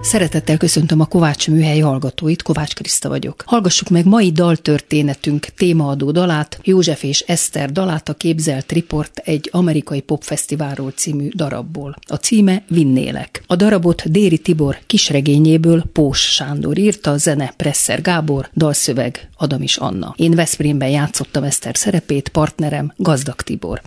Szeretettel köszöntöm a Kovács műhely hallgatóit, Kovács Kriszta vagyok. Hallgassuk meg mai daltörténetünk témaadó dalát, József és Eszter dalát a Képzelt Report egy amerikai popfesztiválról című darabból. A címe Vinnélek. A darabot Déri Tibor kisregényéből Pós Sándor írta, zene Presser Gábor, dalszöveg Adamis Anna. Én Veszprémben játszottam Eszter szerepét, partnerem Gazdag Tibor.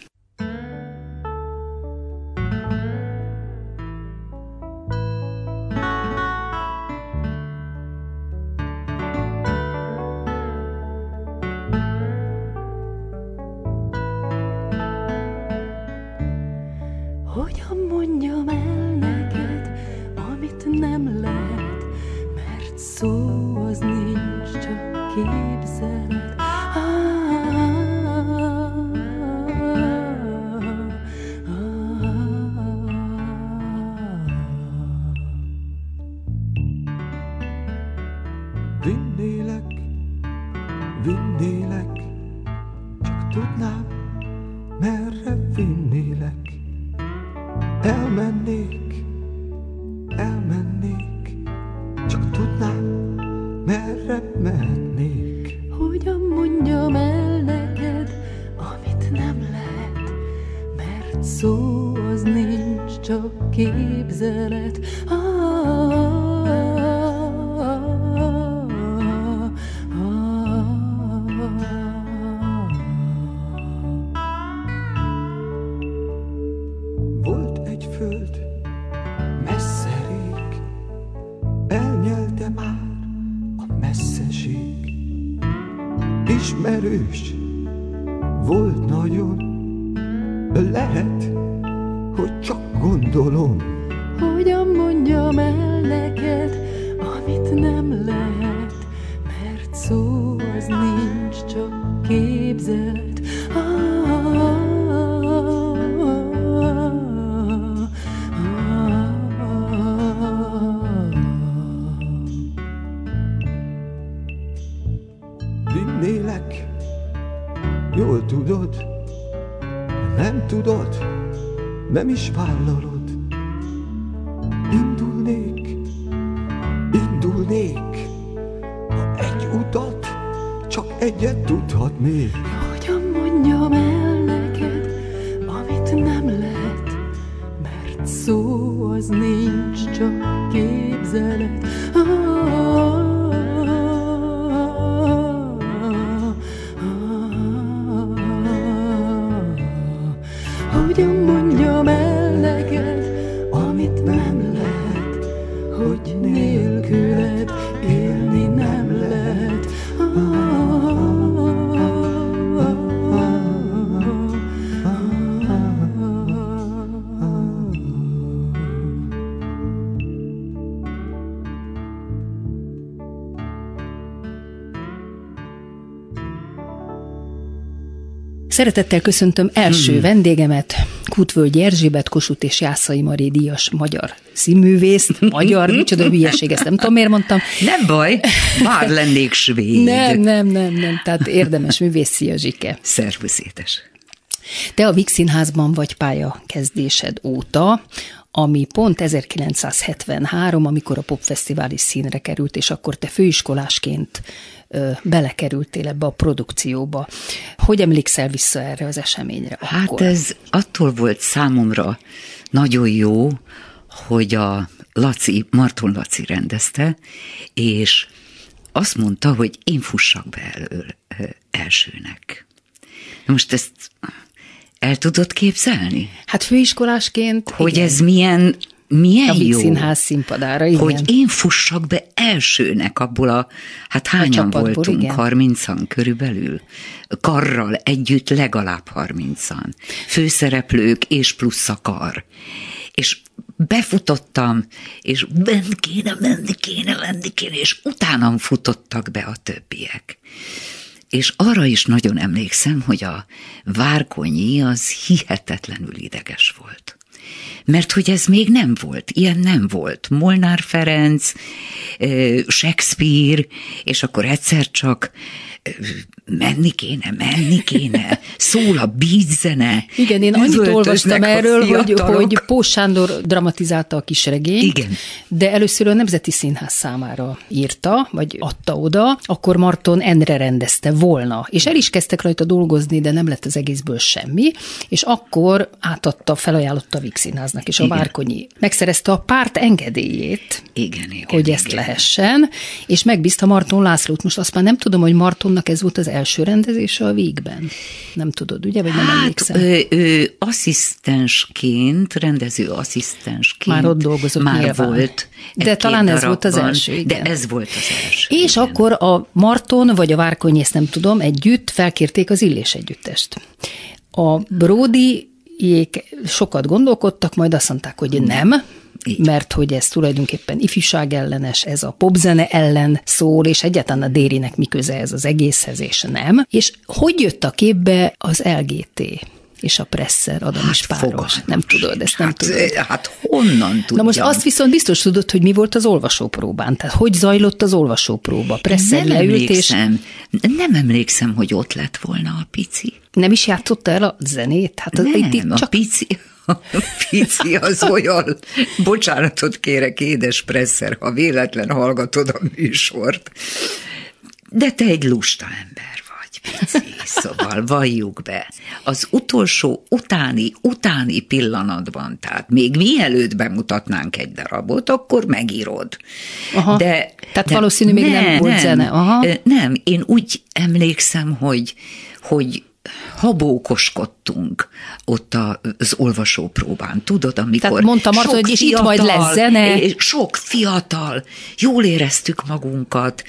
képzeled. Ah, ah, ah, vinnélek, vinnélek, csak tudnám, merre vinnélek, elmennék nem hogy nélküled élni nem lehet. Ah, Szeretettel köszöntöm első hmm. vendégemet, Kutvölgy Erzsébet, Kossuth és Jászai Mari díjas magyar színművészt, magyar, micsoda hülyeség, ezt nem tudom, miért mondtam. Nem baj, bár lennék svéd. Nem, nem, nem, nem, tehát érdemes művész, szia Zsike. Szervusz. Te a Vix Színházban vagy pálya kezdésed óta, ami pont 1973, amikor a popfesztivál is színre került, és akkor te főiskolásként belekerültél ebbe a produkcióba. Hogy emlékszel vissza erre az eseményre Hát akkor? ez attól volt számomra nagyon jó, hogy a Laci, Marton Laci rendezte, és azt mondta, hogy én fussak be elől elsőnek. Na most ezt el tudod képzelni? Hát főiskolásként... Hogy igen. ez milyen milyen a jó, színház színpadára, igen. hogy én fussak be elsőnek abból a, hát hányan a voltunk, igen. 30 körülbelül, karral együtt legalább 30-an, főszereplők és plusz a kar. És befutottam, és bent kéne menni, kéne menni, kéne, és utánam futottak be a többiek. És arra is nagyon emlékszem, hogy a várkonyi az hihetetlenül ideges volt mert hogy ez még nem volt, ilyen nem volt. Molnár Ferenc, Shakespeare, és akkor egyszer csak menni kéne, menni kéne, szól a bízzene. Igen, én annyit olvastam erről, hogy, hogy Pós Sándor dramatizálta a kis regényt, Igen. de először a Nemzeti Színház számára írta, vagy adta oda, akkor Marton Endre rendezte volna, és el is kezdtek rajta dolgozni, de nem lett az egészből semmi, és akkor átadta, felajánlotta a Víg Színháznak, és a Igen. Várkonyi megszerezte a párt engedélyét, igen, igen, hogy ezt igen. lehessen, és megbízta Marton Lászlót. Most azt már nem tudom, hogy Martonnak ez volt az első rendezése a Vígben. Nem tudod, ugye, vagy nem hát, emlékszem? Ő, ő asszisztensként, rendező asszisztensként. Már ott dolgozott Már nyilván. volt. De talán ez volt az első, igen. De ez volt az első. És igen. akkor a Marton, vagy a Várkonyi, ezt nem tudom, együtt felkérték az Illés együttest. A Brody sokat gondolkodtak, majd azt mondták, hogy nem, így. mert hogy ez tulajdonképpen ifjúság ellenes, ez a popzene ellen szól, és egyáltalán a Dérinek mi köze ez az egészhez, és nem. És hogy jött a képbe az LGT? És a Presser Adam hát is páros. Nem tudod, ezt nem hát, tudod. Hát honnan tudjam? Na most azt viszont biztos tudod, hogy mi volt az olvasópróbán. Tehát hogy zajlott az olvasópróba? Presser nem leült emlékszem. és... Nem emlékszem, hogy ott lett volna a pici. Nem is játszotta el a zenét? Hát az nem, itt csak... a pici... A pici az olyan, bocsánatot kérek, édes Presser, ha véletlen hallgatod a műsort, de te egy lusta ember pici, szóval valljuk be. Az utolsó, utáni, utáni pillanatban, tehát még mielőtt bemutatnánk egy darabot, akkor megírod. Aha, de, tehát de valószínű még nem, nem volt zene. Aha. Nem, én úgy emlékszem, hogy, hogy habókoskodtunk ott az olvasópróbán, tudod, amikor Tehát mondtam Marta, hogy és itt majd lesz zene. Sok fiatal, jól éreztük magunkat,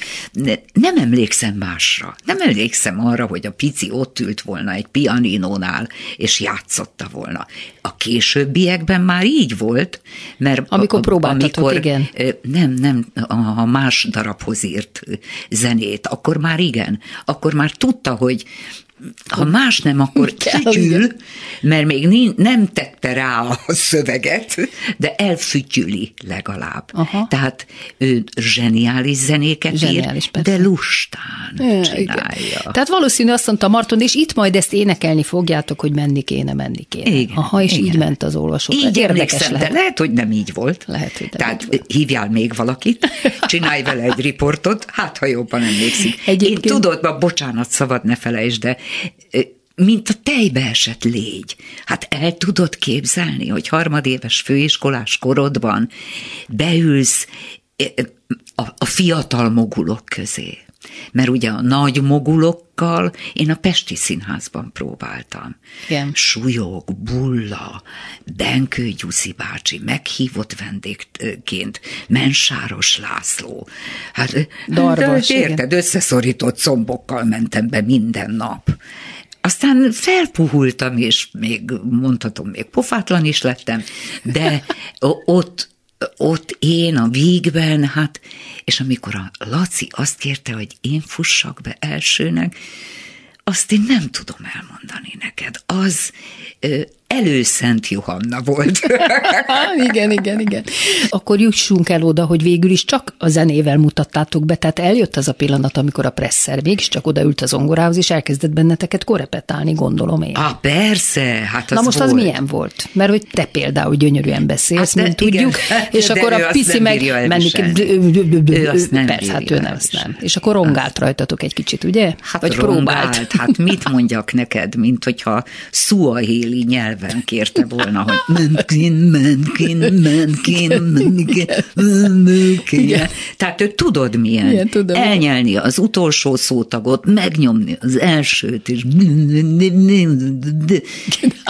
nem emlékszem másra. Nem emlékszem arra, hogy a pici ott ült volna egy pianinónál, és játszotta volna. A későbbiekben már így volt, mert amikor próbáltatok, amikor, igen. Nem, nem, a más darabhoz írt zenét, akkor már igen, akkor már tudta, hogy ha más nem, akkor fütyül, mert még nem tette rá a szöveget, de elfütyüli legalább. Aha. Tehát ő zseniális zenéket zseniális, ír, de lustán é, csinálja. Igen. Tehát valószínű azt mondta Marton, és itt majd ezt énekelni fogjátok, hogy menni kéne, menni kéne. Igen, Aha, és igen. így ment az olvasó. Így emlékszem, lehet. de lehet, hogy nem így volt. Lehet, hogy nem Tehát így volt. hívjál még valakit, csinálj vele egy riportot, hát ha jobban emlékszik. Egyébként... Én tudod, ma bocsánat, szabad ne felejtsd, de mint a tejbe esett légy. Hát el tudod képzelni, hogy harmadéves főiskolás korodban beülsz a, a fiatal mogulok közé. Mert ugye a nagy mogulokkal én a Pesti Színházban próbáltam. Igen. Súlyog, bulla, Benkő Gyuszi bácsi, meghívott vendégként, Mensáros László. Hát, Darvas, de érted, összeszorított szombokkal mentem be minden nap. Aztán felpuhultam, és még mondhatom, még pofátlan is lettem, de ott, ott én a vígben, hát, és amikor a Laci azt kérte, hogy én fussak be elsőnek, azt én nem tudom elmondani neked. Az előszent Johanna volt. igen, igen, igen. Akkor jussunk el oda, hogy végül is csak a zenével mutattátok be, tehát eljött az a pillanat, amikor a presszer mégiscsak odaült az zongorához, és elkezdett benneteket korepetálni, gondolom én. Ah, persze, hát az Na most volt. az milyen volt? Mert hogy te például gyönyörűen beszélsz, hát mint igen, tudjuk, és de akkor a piszi meg menni, persze, hát ő nem, azt nem. És akkor rongált rajtatok egy kicsit, ugye? Hát Vagy próbált. Hát mit mondjak neked, mint hogyha szuahéli nyelv nyelven kérte volna, hogy menkin, menkin, menkin, menkin. Tehát ő tudod milyen. Igen, tudom. Elnyelni az utolsó szótagot, megnyomni az elsőt, és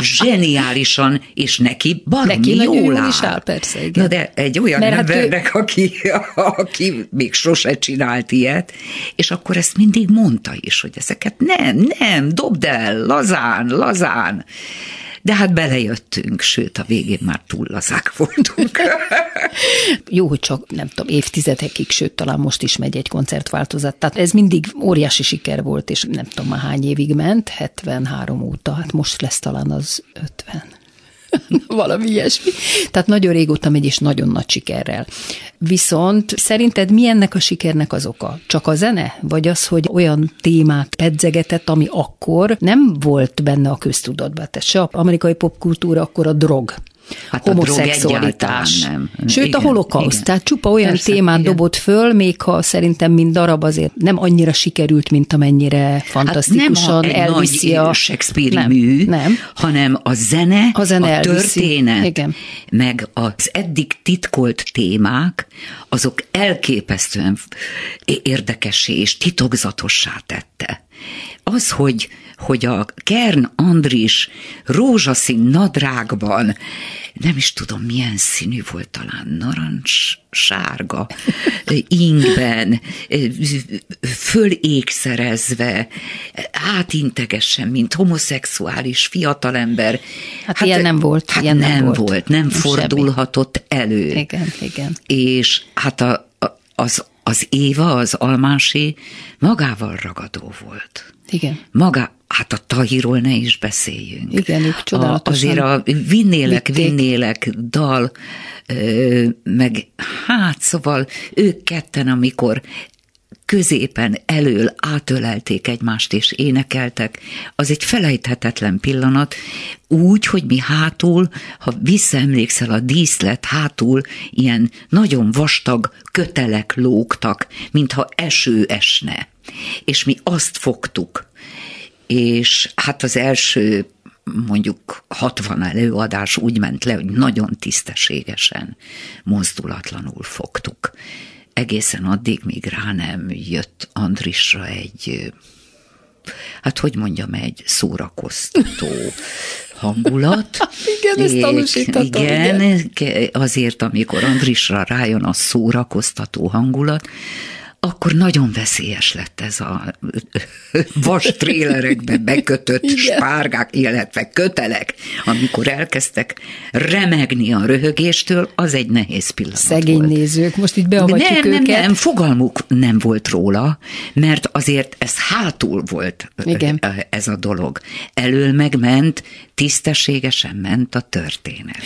zseniálisan, és neki baromi neki jól áll. Is áll, persze, igen. Na de egy olyan Mert embernek, hát ő... aki, aki még sose csinált ilyet, és akkor ezt mindig mondta is, hogy ezeket nem, nem, dobd el, lazán, lazán. De hát belejöttünk, sőt, a végén már túl lazák voltunk. Jó, hogy csak nem tudom, évtizedekig, sőt, talán most is megy egy koncertváltozat. Tehát ez mindig óriási siker volt, és nem tudom már hány évig ment, 73 óta, hát most lesz talán az 50. Valami ilyesmi. Tehát nagyon régóta megy, és nagyon nagy sikerrel. Viszont szerinted mi ennek a sikernek az oka? Csak a zene? Vagy az, hogy olyan témák pedzegetett, ami akkor nem volt benne a köztudatban? Tehát se a amerikai popkultúra, akkor a drog hát homoszexualitás. Nem. Sőt, igen, a holokauszt. Igen. Tehát csupa olyan Persze, témát igen. dobott föl, még ha szerintem mind darab azért nem annyira sikerült, mint amennyire fantasztikusan hát nem elviszi a... Shakespeare nem, mű, nem. hanem a zene, a, zene a történet, igen. meg az eddig titkolt témák, azok elképesztően érdekessé és titokzatossá tette. Az, hogy hogy a Kern Andris rózsaszín nadrágban, nem is tudom milyen színű volt, talán narancs, sárga, ingben, fölékszerezve, átintegesen, mint homoszexuális fiatalember. Hát, hát ilyen nem volt. Hát ilyen nem, nem volt, volt nem, nem fordulhatott semmi. elő. Igen, igen. És hát a, a, az, az Éva, az Almási magával ragadó volt. Igen. Maga, Hát a Tahiról ne is beszéljünk. Igen, ők csodálatosan a, Azért a vinnélek, vitték. vinnélek dal, meg hát szóval ők ketten, amikor középen elől átölelték egymást és énekeltek, az egy felejthetetlen pillanat, úgy, hogy mi hátul, ha visszaemlékszel a díszlet, hátul ilyen nagyon vastag kötelek lógtak, mintha eső esne. És mi azt fogtuk, és hát az első mondjuk 60 előadás úgy ment le, hogy nagyon tisztességesen, mozdulatlanul fogtuk. Egészen addig, míg rá nem jött Andrisra egy, hát hogy mondjam, egy szórakoztató hangulat. igen, ezt tanúsítottam. Igen, igen, azért, amikor Andrisra rájön a szórakoztató hangulat, akkor nagyon veszélyes lett ez a vas trélerekbe bekötött spárgák, illetve kötelek, amikor elkezdtek remegni a röhögéstől, az egy nehéz pillanat Szegény volt. nézők, most így beavatjuk nem, őket. Nem, nem, fogalmuk nem volt róla, mert azért ez hátul volt Igen. ez a dolog. Elől megment, tisztességesen ment a történet.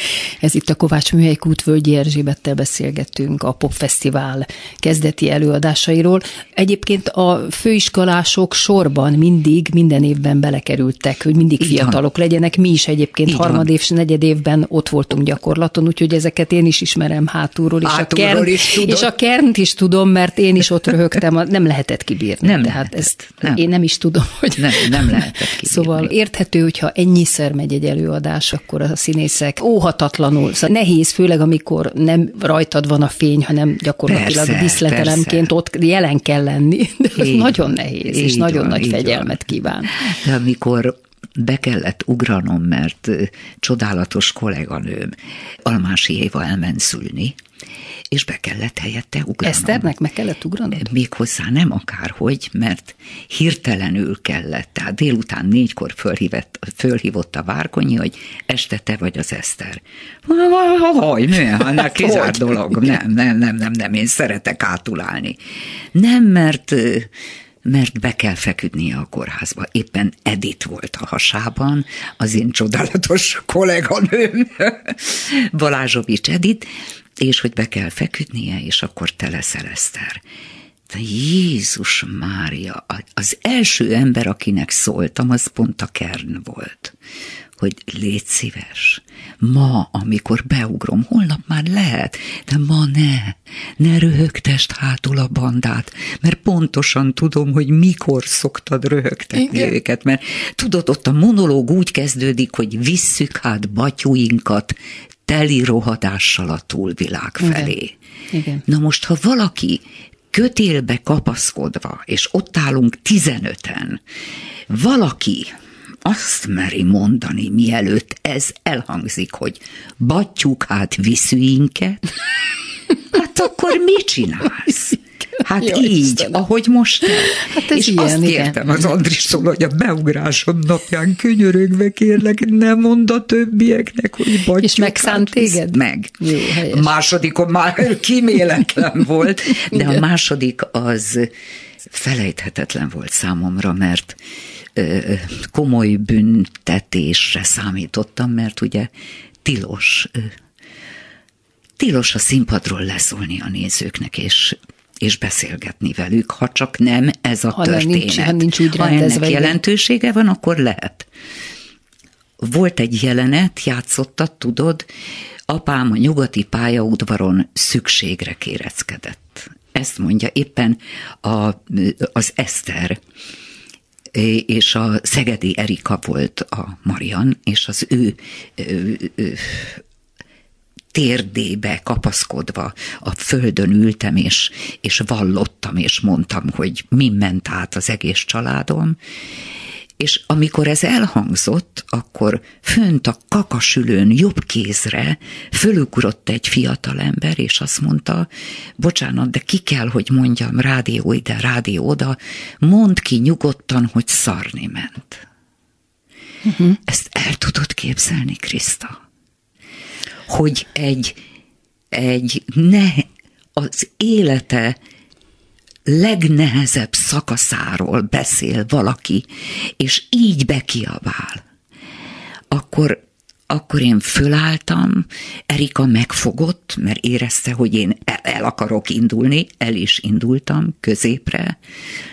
Ez itt a Kovács Műhely Kútvölgyi Erzsébettel beszélgetünk a Popfesztivál kezdeti előadásairól. Egyébként a főiskolások sorban mindig, minden évben belekerültek, hogy mindig Igen. fiatalok legyenek. Mi is egyébként Igen. harmad és negyed évben ott voltunk gyakorlaton, úgyhogy ezeket én is ismerem hátulról. És, hátulról a, kern, is és a kernt is tudom, mert én is ott röhögtem, nem lehetett kibírni. Nem Tehát lehetett. ezt nem. én nem is tudom, hogy... Nem, nem lehetett kibírni. Szóval érthető, hogyha ennyiszer megy egy előadás, akkor a színészek óhatatlanul. Szóval nehéz, főleg amikor nem rajtad van a fény, hanem gyakorlatilag persze, díszletelemként persze. ott jelen kell lenni. De ez így nagyon nehéz, és nagyon van, nagy fegyelmet van. kíván. De amikor be kellett ugranom, mert csodálatos kolléganőm Almási Éva elment szülni, és be kellett helyette ugranom. Eszternek meg kellett ugranod? Méghozzá nem akárhogy, mert hirtelenül kellett. Tehát délután négykor fölhívott, fölhívott a Várkonyi, hogy este te vagy az Eszter. Hogy, milyen, annak kizárt dolog. Nem, nem, nem, nem, nem, én szeretek átulálni. Nem, mert mert be kell feküdnie a kórházba. Éppen Edit volt a hasában, az én csodálatos kolléganőm, Balázsovics Edit, és hogy be kell feküdnie, és akkor te leszel Eszter. De Jézus Mária, az első ember, akinek szóltam, az pont a Kern volt, hogy légy szíves, ma, amikor beugrom, holnap már lehet, de ma ne, ne röhögtest hátul a bandát, mert pontosan tudom, hogy mikor szoktad röhögtetni Igen. őket, mert tudod, ott a monológ úgy kezdődik, hogy visszük hát batyúinkat teli rohadással a túlvilág felé. Igen. Igen. Na most, ha valaki kötélbe kapaszkodva, és ott állunk tizenöten, valaki azt meri mondani, mielőtt ez elhangzik, hogy battyuk hát viszűinket, hát akkor mit csinálsz? Hát Jó, így, Istenem. ahogy most. Hát ez És ilyen, azt kértem igen. az Andristól, hogy a beugrásom napján könyörögve kérlek, ne mondd a többieknek, hogy battyuk. És megszánt téged? Meg. Jó, A másodikon már kiméletlen volt, de a második az felejthetetlen volt számomra, mert komoly büntetésre számítottam, mert ugye tilos, tilos a színpadról leszólni a nézőknek, és és beszélgetni velük, ha csak nem ez a ha történet. Nincs, ha nincs úgy ha ennek jelentősége van, akkor lehet. Volt egy jelenet, játszottad, tudod, apám a nyugati pályaudvaron szükségre kéreckedett. Ezt mondja éppen a, az Eszter, és a Szegedi Erika volt a Marian, és az ő, ő, ő térdébe kapaszkodva a földön ültem, és, és vallottam, és mondtam, hogy mi ment át az egész családom, és amikor ez elhangzott, akkor fönt a kakasülőn jobb kézre fölugrott egy fiatal ember, és azt mondta, bocsánat, de ki kell, hogy mondjam, rádió ide, rádió oda, mondd ki nyugodtan, hogy szarni ment. Uh-huh. Ezt el tudod képzelni, Kriszta? Hogy egy, egy ne, az élete legnehezebb szakaszáról beszél valaki, és így bekiabál, akkor, akkor én fölálltam, Erika megfogott, mert érezte, hogy én el, akarok indulni, el is indultam középre,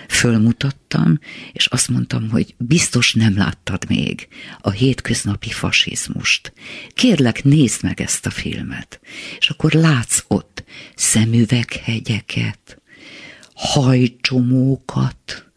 fölmutattam, és azt mondtam, hogy biztos nem láttad még a hétköznapi fasizmust. Kérlek, nézd meg ezt a filmet. És akkor látsz ott szemüveghegyeket, hajcsomókat,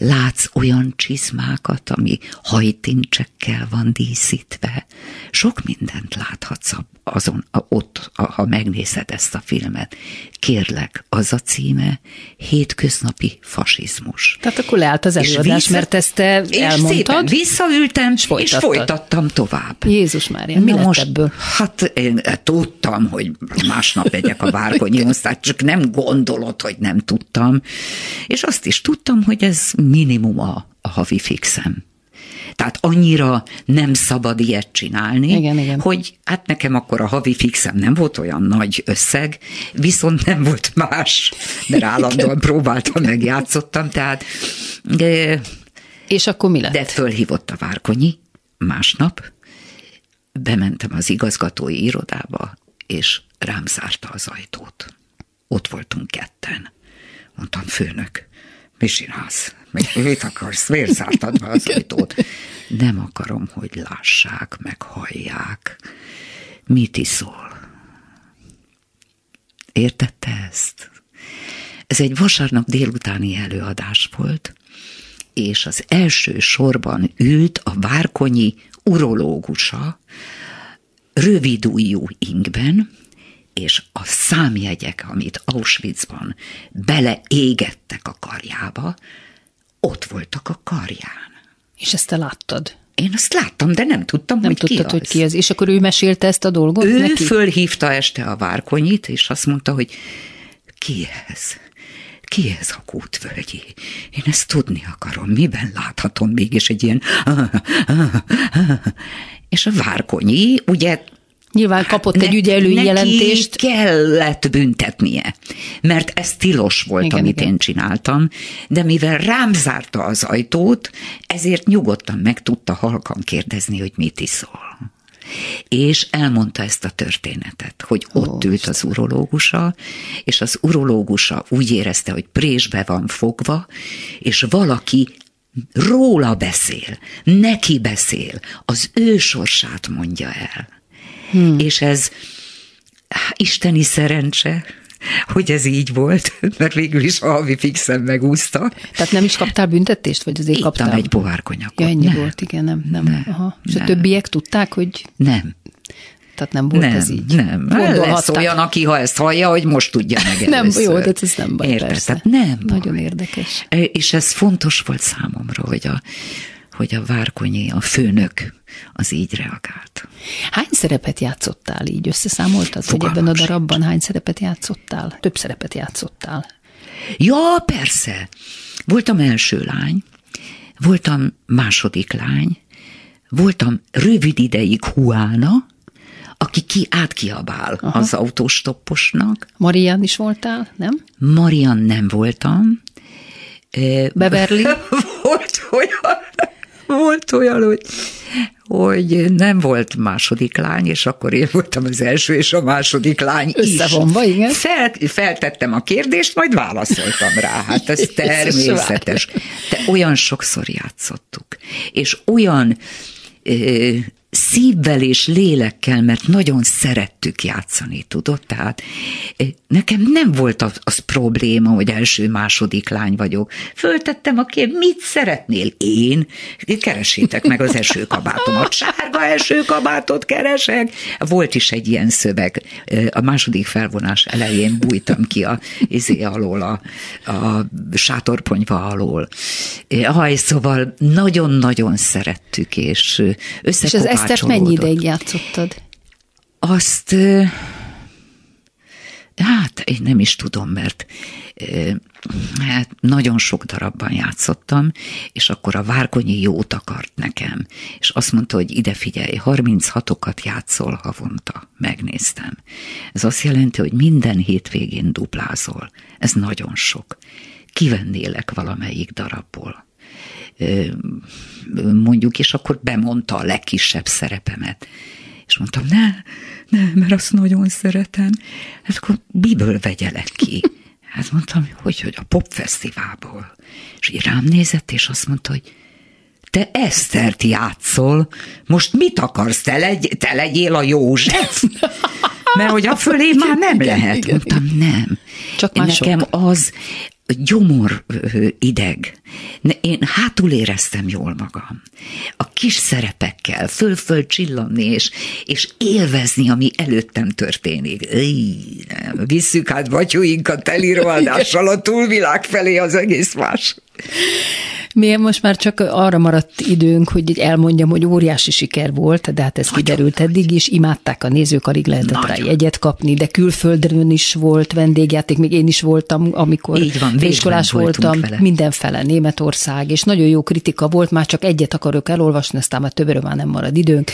látsz olyan csizmákat, ami hajtincsekkel van díszítve. Sok mindent láthatsz azon, ott, ha megnézed ezt a filmet. Kérlek, az a címe Hétköznapi fasizmus. Tehát akkor leállt az előadás, vissza, mert ezt te és elmondtad? És visszaültem, és, és folytattam tovább. Jézus Mária, mi lett most, ebből? Hát én tudtam, hogy másnap megyek a Várkonyi osztályt, csak nem gondolod, hogy nem tudtam. És azt is tudtam, hogy ez minimum a, a havi fixem. Tehát annyira nem szabad ilyet csinálni, igen, igen. hogy hát nekem akkor a havi fixem nem volt olyan nagy összeg, viszont nem volt más, mert állandóan próbáltam, megjátszottam, tehát... De, És akkor mi lett? De fölhívott a Várkonyi másnap, bementem az igazgatói irodába, és rám zárta az ajtót. Ott voltunk ketten. Mondtam, főnök, mi csinálsz? Mit akarsz? Miért zártad be az ajtót? Nem akarom, hogy lássák, meg hallják. Mit iszol? Értette ezt? Ez egy vasárnap délutáni előadás volt, és az első sorban ült a várkonyi urológusa, rövidújú ingben, és a számjegyek, amit Auschwitzban beleégettek a karjába, ott voltak a karján. És ezt te láttad? Én azt láttam, de nem tudtam, nem hogy tudtad, ki az. hogy ki ez. És akkor ő mesélte ezt a dolgot Ő neki? fölhívta este a várkonyit, és azt mondta, hogy ki ez? Ki ez a kútvölgyi? Én ezt tudni akarom. Miben láthatom mégis egy ilyen... És a várkonyi, ugye Nyilván kapott ne, egy ügyelő jelentést. kellett büntetnie, mert ez tilos volt, igen, amit igen. én csináltam, de mivel rám zárta az ajtót, ezért nyugodtan meg tudta halkan kérdezni, hogy mit iszol. És elmondta ezt a történetet, hogy ott ült az urológusa, és az urológusa úgy érezte, hogy présbe van fogva, és valaki róla beszél, neki beszél, az ő sorsát mondja el. Hmm. És ez isteni szerencse, hogy ez így volt, mert végül is a havi fixen megúszta. Tehát nem is kaptál büntetést, vagy azért Ittam kaptál? egy pohár konyakot. Ja, ennyi nem. volt, igen, nem. nem. nem. Aha. És nem. a többiek tudták, hogy... Nem. Tehát nem volt nem, ez így. Nem, lesz olyan, aki ha ezt hallja, hogy most tudja meg Nem, jó, de ez nem baj, Érted? persze. Tehát nem Nagyon baj. érdekes. És ez fontos volt számomra, hogy a, hogy a Várkonyi, a főnök az így reagált. Hány szerepet játszottál így? Összeszámoltad, Fogalmas hogy ebben a darabban hány szerepet játszottál? Több szerepet játszottál? Ja, persze. Voltam első lány, voltam második lány, voltam rövid ideig Huána, aki ki átkiabál Aha. az autostopposnak. Marian is voltál, nem? Marian nem voltam. Beverly? Volt olyan, volt olyan, hogy, hogy nem volt második lány, és akkor én voltam az első és a második lány Összevonva, is. igen. Fel, feltettem a kérdést, majd válaszoltam rá. Hát ez természetes. De olyan sokszor játszottuk, és olyan szívvel és lélekkel, mert nagyon szerettük játszani, tudod? Tehát eh, nekem nem volt az, az probléma, hogy első-második lány vagyok. Föltettem a kép, mit szeretnél? Én? Keresétek meg az esőkabátomat. Sárga esőkabátot keresek. Volt is egy ilyen szöveg. Eh, a második felvonás elején bújtam ki a izé alól, a, a sátorponyva alól. Eh, Haj, szóval nagyon-nagyon szerettük, és összekovácsolódott. Esztert mennyi ideig játszottad? Azt, hát én nem is tudom, mert hát nagyon sok darabban játszottam, és akkor a Várkonyi jót akart nekem, és azt mondta, hogy ide figyelj, 36-okat játszol havonta. Megnéztem. Ez azt jelenti, hogy minden hétvégén duplázol. Ez nagyon sok. Kivennélek valamelyik darabból mondjuk, és akkor bemondta a legkisebb szerepemet. És mondtam, ne, ne, mert azt nagyon szeretem. Hát akkor miből vegyelek ki? Hát mondtam, hogy, hogy a popfesztiválból. És így rám nézett, és azt mondta, hogy te Esztert játszol, most mit akarsz, te, legy, te legyél a József? Mert hogy a fölé már nem lehet. Mondtam, nem. Csak Nekem az, gyomor ideg. Én hátul éreztem jól magam. A kis szerepekkel föl-föl csillanni, és, és élvezni, ami előttem történik. Visszük át batyúinkat telirohadással a túlvilág felé az egész más. Milyen most már csak arra maradt időnk, hogy elmondjam, hogy óriási siker volt, de hát ez Nagyon kiderült eddig is, imádták a nézők, alig lehetett Nagyon. rá jegyet kapni, de külföldön is volt vendégjáték, még én is voltam, amikor Így van, iskolás voltam, vele. mindenfele Németország, és nagyon jó kritika volt, már csak egyet akarok elolvasni, aztán már többről már nem marad időnk.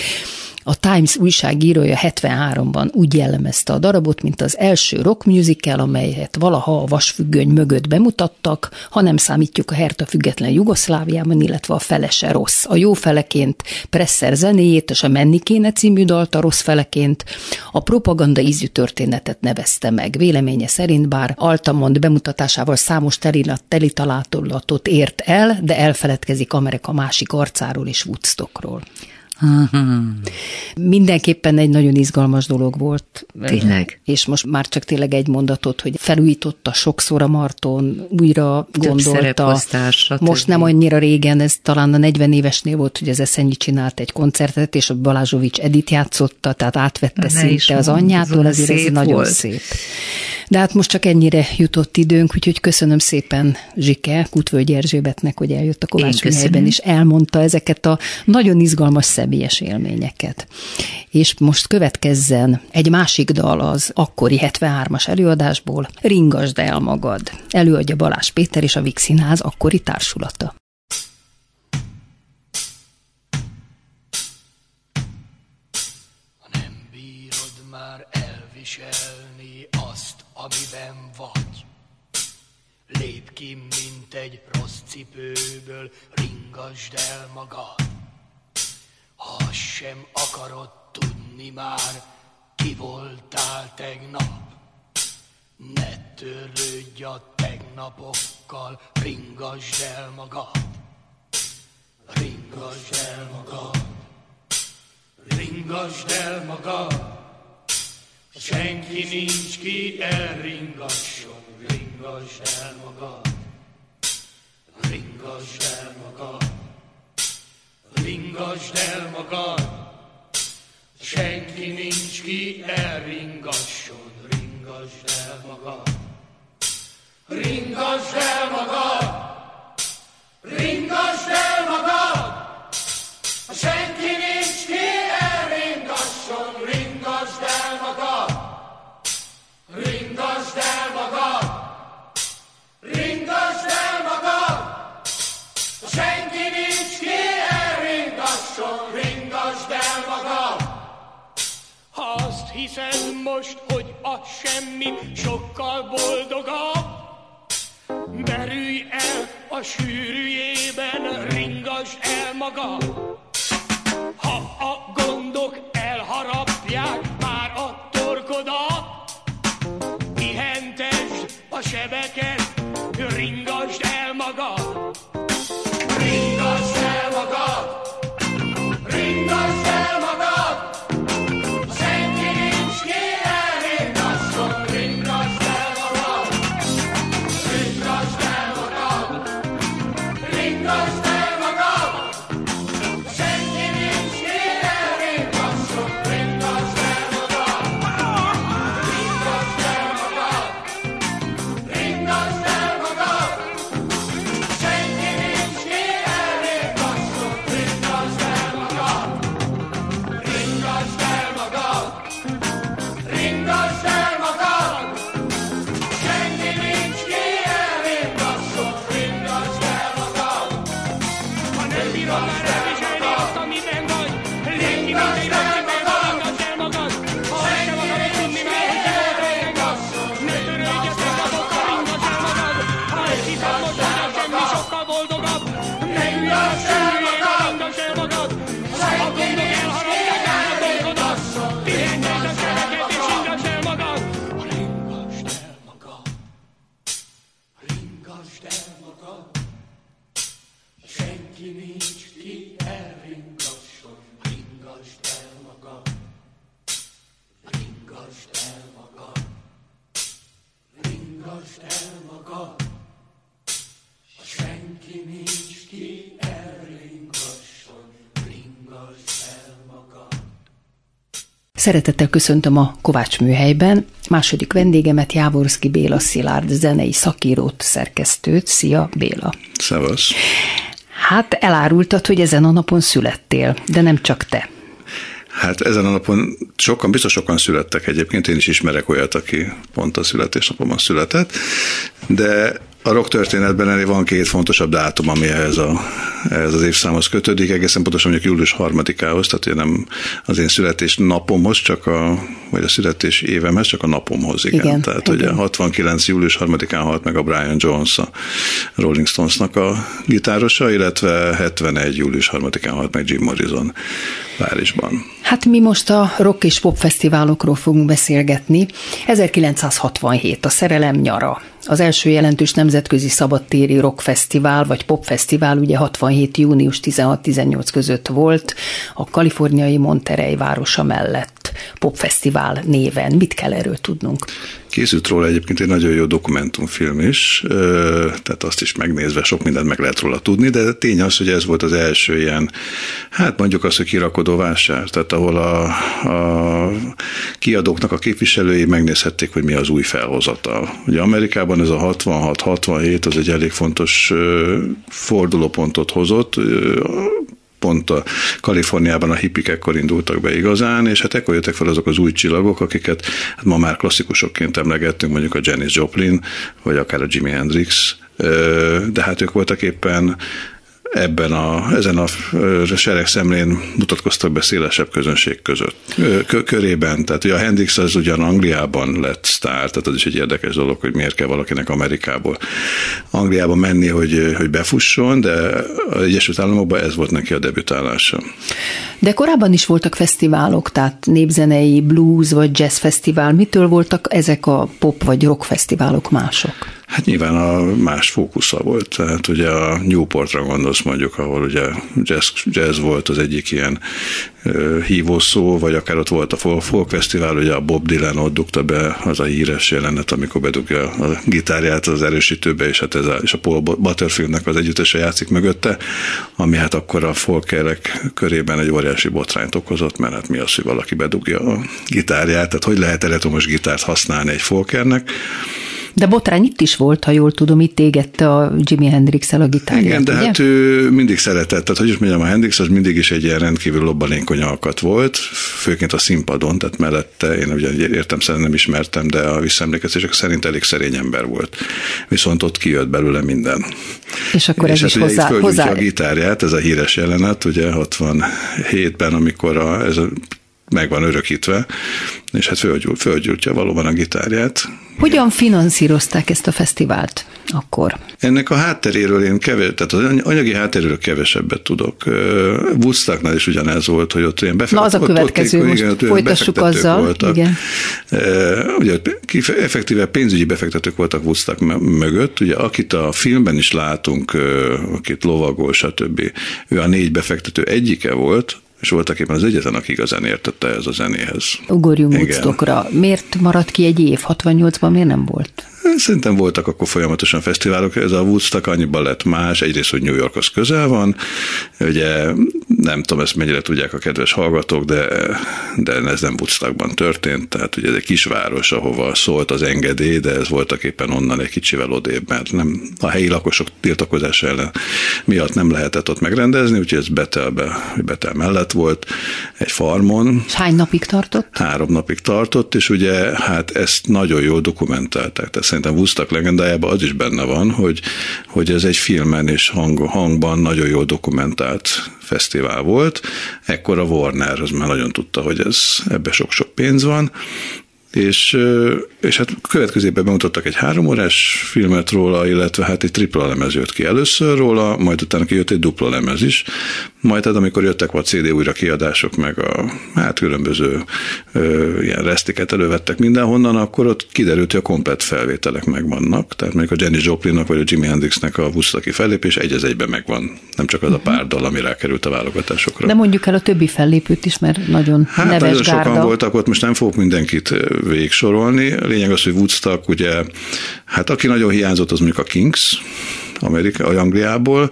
A Times újságírója 73-ban úgy jellemezte a darabot, mint az első rock musical, amelyet valaha a vasfüggöny mögött bemutattak, ha nem számítjuk a Herta független Jugoszláviában, illetve a felese rossz. A jó feleként Presser zenéjét és a Menni kéne című dalt a rossz feleként, a propaganda ízű történetet nevezte meg. Véleménye szerint bár Altamont bemutatásával számos telilat, telitalátollatot ért el, de elfeledkezik Amerika másik arcáról és Woodstockról. Mindenképpen egy nagyon izgalmas dolog volt. Tényleg. És most már csak tényleg egy mondatot, hogy felújította sokszor a Marton, újra Több gondolta. Most nem annyira régen, ez talán a 40 évesnél volt, hogy az Eszenyi csinált egy koncertet, és a Balázsovics Edit játszotta, tehát átvette ne szinte az anyjától, ezért ez nagyon szép. De hát most csak ennyire jutott időnk, úgyhogy köszönöm szépen Zsike, Kutvölgy Erzsébetnek, hogy eljött a Kovács Műhelyben, és elmondta ezeket a nagyon izgalmas személyes élményeket. És most következzen egy másik dal az akkori 73-as előadásból, Ringasd el magad. Előadja Balázs Péter és a Vix Színház akkori társulata. Cipőből, ringasd el magad. Ha sem akarod tudni már, ki voltál tegnap, ne törődj a tegnapokkal, ringasd el magad. Ringasd el magad, ringasd el magad, senki nincs ki elringasson, ringasd el magad. Ringasd el magad, ringasd el magad, senki nincs ki elringasson, ringasd el magad. Ringasd el magad, ringasd el magad, senki nincs azt hiszed most, hogy a semmi sokkal boldogabb, Berülj el a sűrűjében, ringasd el magad. Szeretettel köszöntöm a Kovács műhelyben. Második vendégemet Jávorszki Béla Szilárd zenei szakírót, szerkesztőt. Szia Béla! Szevasz! Hát elárultad, hogy ezen a napon születtél, de nem csak te. Hát ezen a napon sokan, biztos sokan születtek egyébként, én is ismerek olyat, aki pont a születésnapomon született, de a rock történetben van két fontosabb dátum, ami ehhez, a, ehhez az évszámhoz kötődik, egészen pontosan mondjuk július harmadikához, tehát nem az én születés napomhoz, csak a, vagy a születés évemhez, csak a napomhoz, igen. igen tehát igen. ugye 69. július harmadikán halt meg a Brian Jones, a Rolling Stonesnak a gitárosa, illetve 71. július harmadikán halt meg Jim Morrison Párizsban. Hát mi most a rock és pop fesztiválokról fogunk beszélgetni. 1967, a szerelem nyara. Az első jelentős nemzetközi szabadtéri rockfesztivál vagy popfesztivál ugye 67. június 16-18 között volt a kaliforniai Monterey városa mellett popfesztivál néven. Mit kell erről tudnunk? Készült róla egyébként egy nagyon jó dokumentumfilm is, tehát azt is megnézve sok mindent meg lehet róla tudni, de tény az, hogy ez volt az első ilyen, hát mondjuk azt, hogy kirakodó vásár, tehát ahol a, a kiadóknak a képviselői megnézhették, hogy mi az új felhozata. Ugye Amerikában ez a 66-67 az egy elég fontos fordulópontot hozott, pont a Kaliforniában a hippik ekkor indultak be igazán, és hát ekkor jöttek fel azok az új csillagok, akiket hát ma már klasszikusokként emlegettünk, mondjuk a Janis Joplin, vagy akár a Jimi Hendrix, de hát ők voltak éppen ebben a, ezen a sereg szemlén mutatkoztak be szélesebb közönség között, körében. Tehát ugye a Hendrix az ugyan Angliában lett sztár, tehát az is egy érdekes dolog, hogy miért kell valakinek Amerikából Angliába menni, hogy, hogy befusson, de az Egyesült Államokban ez volt neki a debütálása. De korábban is voltak fesztiválok, tehát népzenei, blues vagy jazz fesztivál. Mitől voltak ezek a pop vagy rock fesztiválok mások? Hát nyilván a más fókusza volt, tehát ugye a Newportra gondolsz mondjuk, ahol ugye jazz, jazz volt az egyik ilyen hívószó, vagy akár ott volt a folk fesztivál, ugye a Bob Dylan ott dugta be az a híres jelenet, amikor bedugja a gitárját az erősítőbe, és hát ez a, és a Paul Butterfieldnek az együttese játszik mögötte, ami hát akkor a folkerek körében egy óriási botrányt okozott, mert hát mi az, hogy valaki bedugja a gitárját, tehát hogy lehet elektromos gitárt használni egy folkernek, de botrány itt is volt, ha jól tudom, itt égette a Jimi hendrix a gitárját. Igen, de ugye? hát ő mindig szeretett, tehát hogy is mondjam, a Hendrix az mindig is egy ilyen rendkívül lobbalékony alkat volt, főként a színpadon, tehát mellette én ugye értem szerint nem ismertem, de a visszaemlékezések szerint elég szerény ember volt. Viszont ott kijött belőle minden. És akkor ez és is hát hozzá, hozzá... a gitárját, ez a híres jelenet, ugye 67-ben, amikor a, ez a meg van örökítve, és hát fölgyújtja valóban a gitárját. Hogyan finanszírozták ezt a fesztivált akkor? Ennek a hátteréről én kevés, tehát az anyagi hátteréről kevesebbet tudok. Woodstocknál is ugyanez volt, hogy ott ilyen befektetők. Na az a következő, ott, most igen, folytassuk azzal. Voltak. Igen. Ugye effektíve pénzügyi befektetők voltak Woodstock mögött, ugye akit a filmben is látunk, akit lovagol, stb. Ő a négy befektető egyike volt, és voltak éppen az egyetlen, aki igazán értette ez a zenéhez. Ugorjunk Woodstockra. Miért maradt ki egy év? 68-ban miért nem volt? Szerintem voltak akkor folyamatosan fesztiválok, ez a Woodstock annyiban lett más, egyrészt, hogy New York az közel van, ugye nem tudom ezt mennyire tudják a kedves hallgatók, de, de ez nem Woodstockban történt, tehát ugye ez egy kisváros, ahova szólt az engedély, de ez voltak éppen onnan egy kicsivel odébb, mert nem, a helyi lakosok tiltakozása ellen miatt nem lehetett ott megrendezni, úgyhogy ez Betelbe, Betel mellett volt, egy farmon. És hány napig tartott? Három napig tartott, és ugye hát ezt nagyon jól dokumentálták. Tehát szerintem Woodstock legendájában az is benne van, hogy, hogy ez egy filmen és hang, hangban nagyon jól dokumentált fesztivál volt. Ekkor a Warner az már nagyon tudta, hogy ez ebbe sok-sok pénz van, és, és hát következőben bemutattak egy három órás filmet róla, illetve hát egy tripla lemez jött ki először róla, majd utána kijött egy dupla lemez is, majd tehát amikor jöttek a CD újra kiadások, meg a hát különböző ö, ilyen resztiket elővettek mindenhonnan, akkor ott kiderült, hogy a komplet felvételek megvannak, tehát mondjuk a Jenny Joplinnak vagy a Jimi Hendrixnek a Woodstocki fellépés egy az egyben megvan, nem csak az a pár dal, ami rákerült a válogatásokra. De mondjuk el a többi fellépőt is, mert nagyon hát, neves nagyon gárda. sokan voltak, ott most nem fogok mindenkit végsorolni. A lényeg az, hogy Woodstock, ugye, hát aki nagyon hiányzott, az mondjuk a Kings, Amerika, Angliából,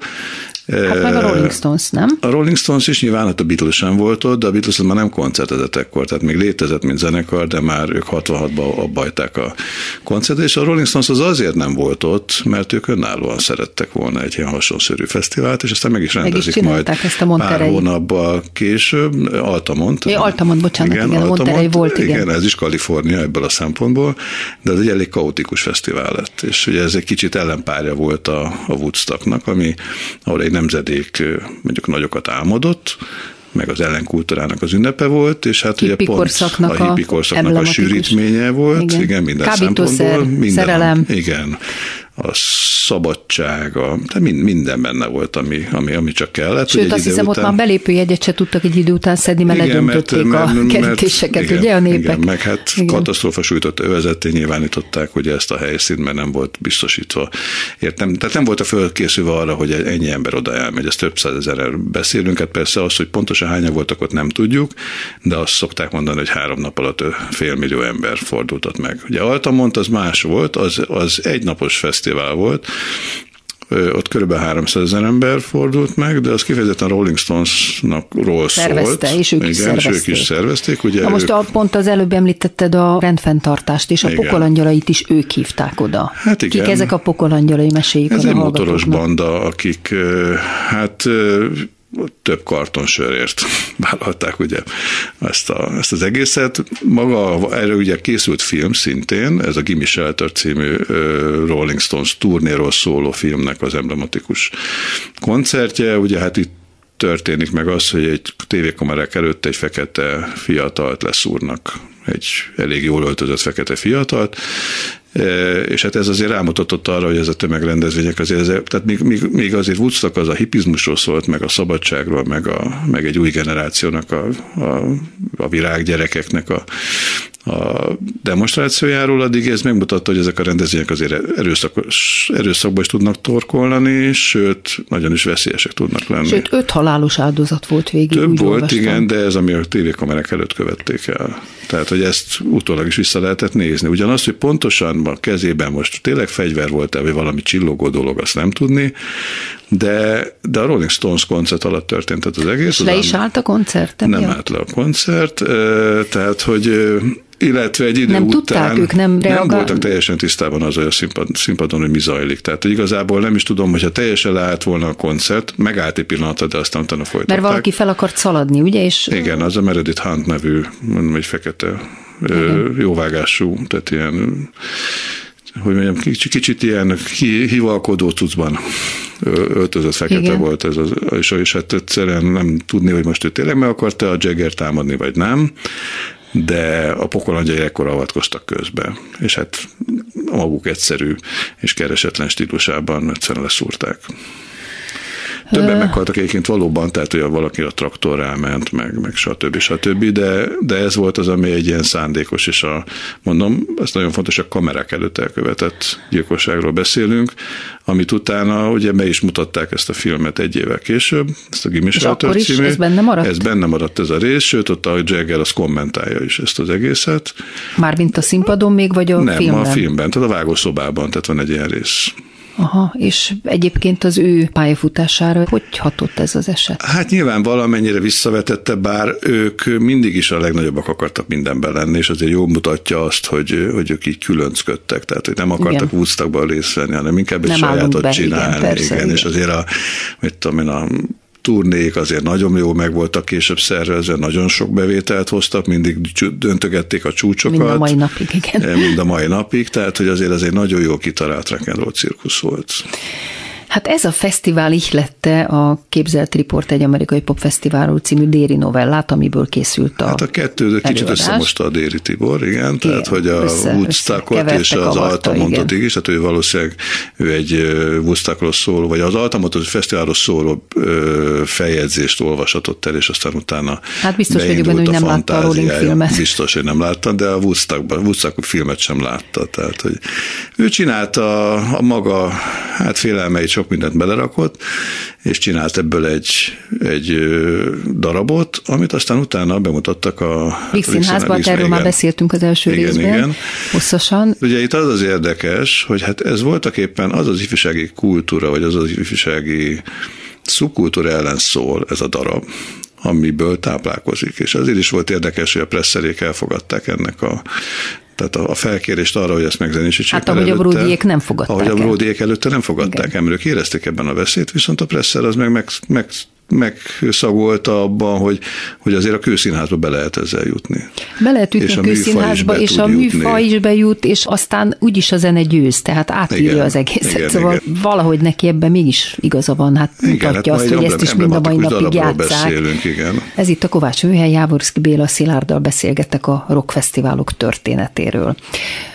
Hát meg a Rolling Stones, nem? A Rolling Stones is nyilván, hát a Beatles sem volt ott, de a Beatles már nem koncertezett ekkor, tehát még létezett, mint zenekar, de már ők 66-ban abbajták a koncertet, és a Rolling Stones az azért nem volt ott, mert ők önállóan szerettek volna egy ilyen hasonszörű fesztivált, és aztán meg is rendezik meg is majd ezt a pár hónapban később, Altamont. Ja, Altamont, bocsánat, igen, igen Altamont, Monterey volt, igen. Igen, ez is Kalifornia ebből a szempontból, de ez egy elég kaotikus fesztivál lett, és ugye ez egy kicsit ellenpárja volt a, a Woodstocknak, ami, ahol egy nemzedék mondjuk nagyokat álmodott, meg az ellenkultúrának az ünnepe volt, és hát ugye pont a hippi korszaknak a, a sűrítménye volt, igen, igen minden szempontból. Minden, szerelem. Igen, a szabadság, a, de mind, minden benne volt, ami, ami, ami csak kellett. Sőt, azt hiszem, után... ott már belépőjegyet se tudtak egy idő után szedni, mert igen, ledöntötték mert, a kerítéseket, igen, ugye a népek. Igen, meg hát igen. katasztrófa sújtott övezetté nyilvánították, hogy ezt a helyszínt, mert nem volt biztosítva. Értem, tehát nem volt a fölkészülve arra, hogy ennyi ember oda elmegy, ezt több százezerrel beszélünk, hát persze az, hogy pontosan hányan voltak ott nem tudjuk, de azt szokták mondani, hogy három nap alatt fél millió ember fordultat meg. Ugye Altamont az más volt, az, az egynapos fesztivál volt, ott körülbelül 300 ezer ember fordult meg, de az kifejezetten Rolling Stones-nak ról Szervezte, szólt. és ők Igen, is szervezték. És ők is szervezték. Ugye Na most ők... a, pont az előbb említetted a rendfenntartást, és a igen. pokolangyalait is ők hívták oda. Hát igen. Kik ezek a pokolangyalai meséik? Ez egy motoros banda, akik hát több karton sörért vállalták ugye ezt, a, ezt az egészet. Maga erről ugye készült film szintén, ez a Gimme Shelter című Rolling Stones turnéról szóló filmnek az emblematikus koncertje. Ugye hát itt történik meg az, hogy egy tévékamerák előtt egy fekete fiatalt leszúrnak, egy elég jól öltözött fekete fiatalt, és hát ez azért rámutatott arra, hogy ez a tömegrendezvények azért, ez, tehát még, még, még azért Woodstock az a hipizmusról szólt, meg a szabadságról, meg, a, meg egy új generációnak, a, a, a virággyerekeknek a, a demonstrációjáról, addig ez megmutatta, hogy ezek a rendezvények azért erőszakos, erőszakba is tudnak torkolni, sőt, nagyon is veszélyesek tudnak lenni. Sőt, öt halálos áldozat volt végig. Több volt, olvastam. igen, de ez ami a tévékamerák előtt követték el. Tehát, hogy ezt utólag is vissza lehetett nézni. Ugyanaz, hogy pontosan a kezében most tényleg fegyver volt-e, vagy valami csillogó dolog, azt nem tudni, de, de a Rolling Stones koncert alatt történt az egész. És le is állt a koncert? Nem állt le a koncert, tehát, hogy illetve egy idő nem után tudták, ők nem, reagál... nem voltak teljesen tisztában az a színpad, színpadon, hogy mi zajlik. Tehát hogy igazából nem is tudom, hogyha teljesen leállt volna a koncert, megállt egy pillanatra, de aztán utána folytatták. Mert valaki fel akart szaladni, ugye? És... Igen, az a Meredith Hunt nevű, mondom, egy fekete Igen. jóvágású, tehát ilyen hogy mondjam, kicsit, kicsit ilyen hivalkodó cuccban öltözött fekete Igen. volt ez, az, és, és hát egyszerűen nem tudni, hogy most ő tényleg meg akarta a Jagger támadni, vagy nem de a pokolangyai ekkor avatkoztak közbe, és hát maguk egyszerű és keresetlen stílusában egyszerűen leszúrták. Többen meghaltak egyébként valóban, tehát hogy valaki a traktor elment, meg, meg stb. stb. De, de ez volt az, ami egy ilyen szándékos, és a, mondom, ez nagyon fontos, a kamerák előtt elkövetett gyilkosságról beszélünk, amit utána ugye be is mutatták ezt a filmet egy évvel később, ezt a Gimme Shelter című. ez benne maradt? Ez benne maradt ez a rész, sőt ott a Jagger az kommentálja is ezt az egészet. Mármint a színpadon még, vagy a Nem, filmben? a filmben, tehát a vágószobában, tehát van egy ilyen rész. Aha, és egyébként az ő pályafutására hogy hatott ez az eset? Hát nyilván valamennyire visszavetette, bár ők mindig is a legnagyobbak akartak mindenben lenni, és azért jól mutatja azt, hogy, hogy ők így különcködtek, tehát hogy nem akartak Woodstockban részt venni, hanem inkább egy sajátot csinálni. Igen, persze, igen, igen, és azért a, mit tudom én, a turnék azért nagyon jó meg voltak később szervezve, nagyon sok bevételt hoztak, mindig döntögették a csúcsokat. Mind a mai napig, igen. Mind a mai napig, tehát hogy azért ez egy nagyon jó kitalált rock cirkusz volt. Hát ez a fesztivál ihlette a Képzelt Report egy amerikai popfesztiválról című Déri novellát, amiből készült a Hát a kettő kicsit összemosta a Déri Tibor, igen, igen tehát hogy a Woodstockot és az Altamontot is, tehát ő valószínűleg ő egy Woodstockról szóló, vagy az Altamontot fesztiválról szóló feljegyzést olvashatott el, és aztán utána Hát biztos vagyok benne, hogy nem látta a Rolling filmet. Biztos, hogy nem látta, de a Woodstockban, Woodstock filmet sem látta, tehát hogy ő csinálta a maga, hát félelmeit sok mindent belerakott, és csinált ebből egy, egy darabot, amit aztán utána bemutattak a Vígszínházban, erről igen. már beszéltünk az első igen, részben, igen. hosszasan. Ugye itt az az érdekes, hogy hát ez voltak éppen az az ifjúsági kultúra, vagy az az ifjúsági szubkultúra ellen szól ez a darab, amiből táplálkozik. És azért is volt érdekes, hogy a presszerék elfogadták ennek a tehát a felkérést arra, hogy ezt megzenésítsék. Hát ahogy előtte, a bródiék nem fogadták Ahogy a bródiék előtte nem fogadták el, ők érezték ebben a veszélyt, viszont a Presser az meg, meg, meg megszagolta abban, hogy, hogy azért a kőszínházba be lehet ezzel jutni. Be lehet jutni és a kőszínházba, és a műfa is bejut, és aztán úgyis a zene győz, tehát átírja igen, az egészet. Igen, szóval igen. valahogy neki ebben mégis igaza van, hát igen, mutatja hát azt, hogy ezt is mind a mai napig játszák. igen. Ez itt a Kovács Műhely, Jávorszki Béla Szilárddal beszélgettek a rockfesztiválok történetéről.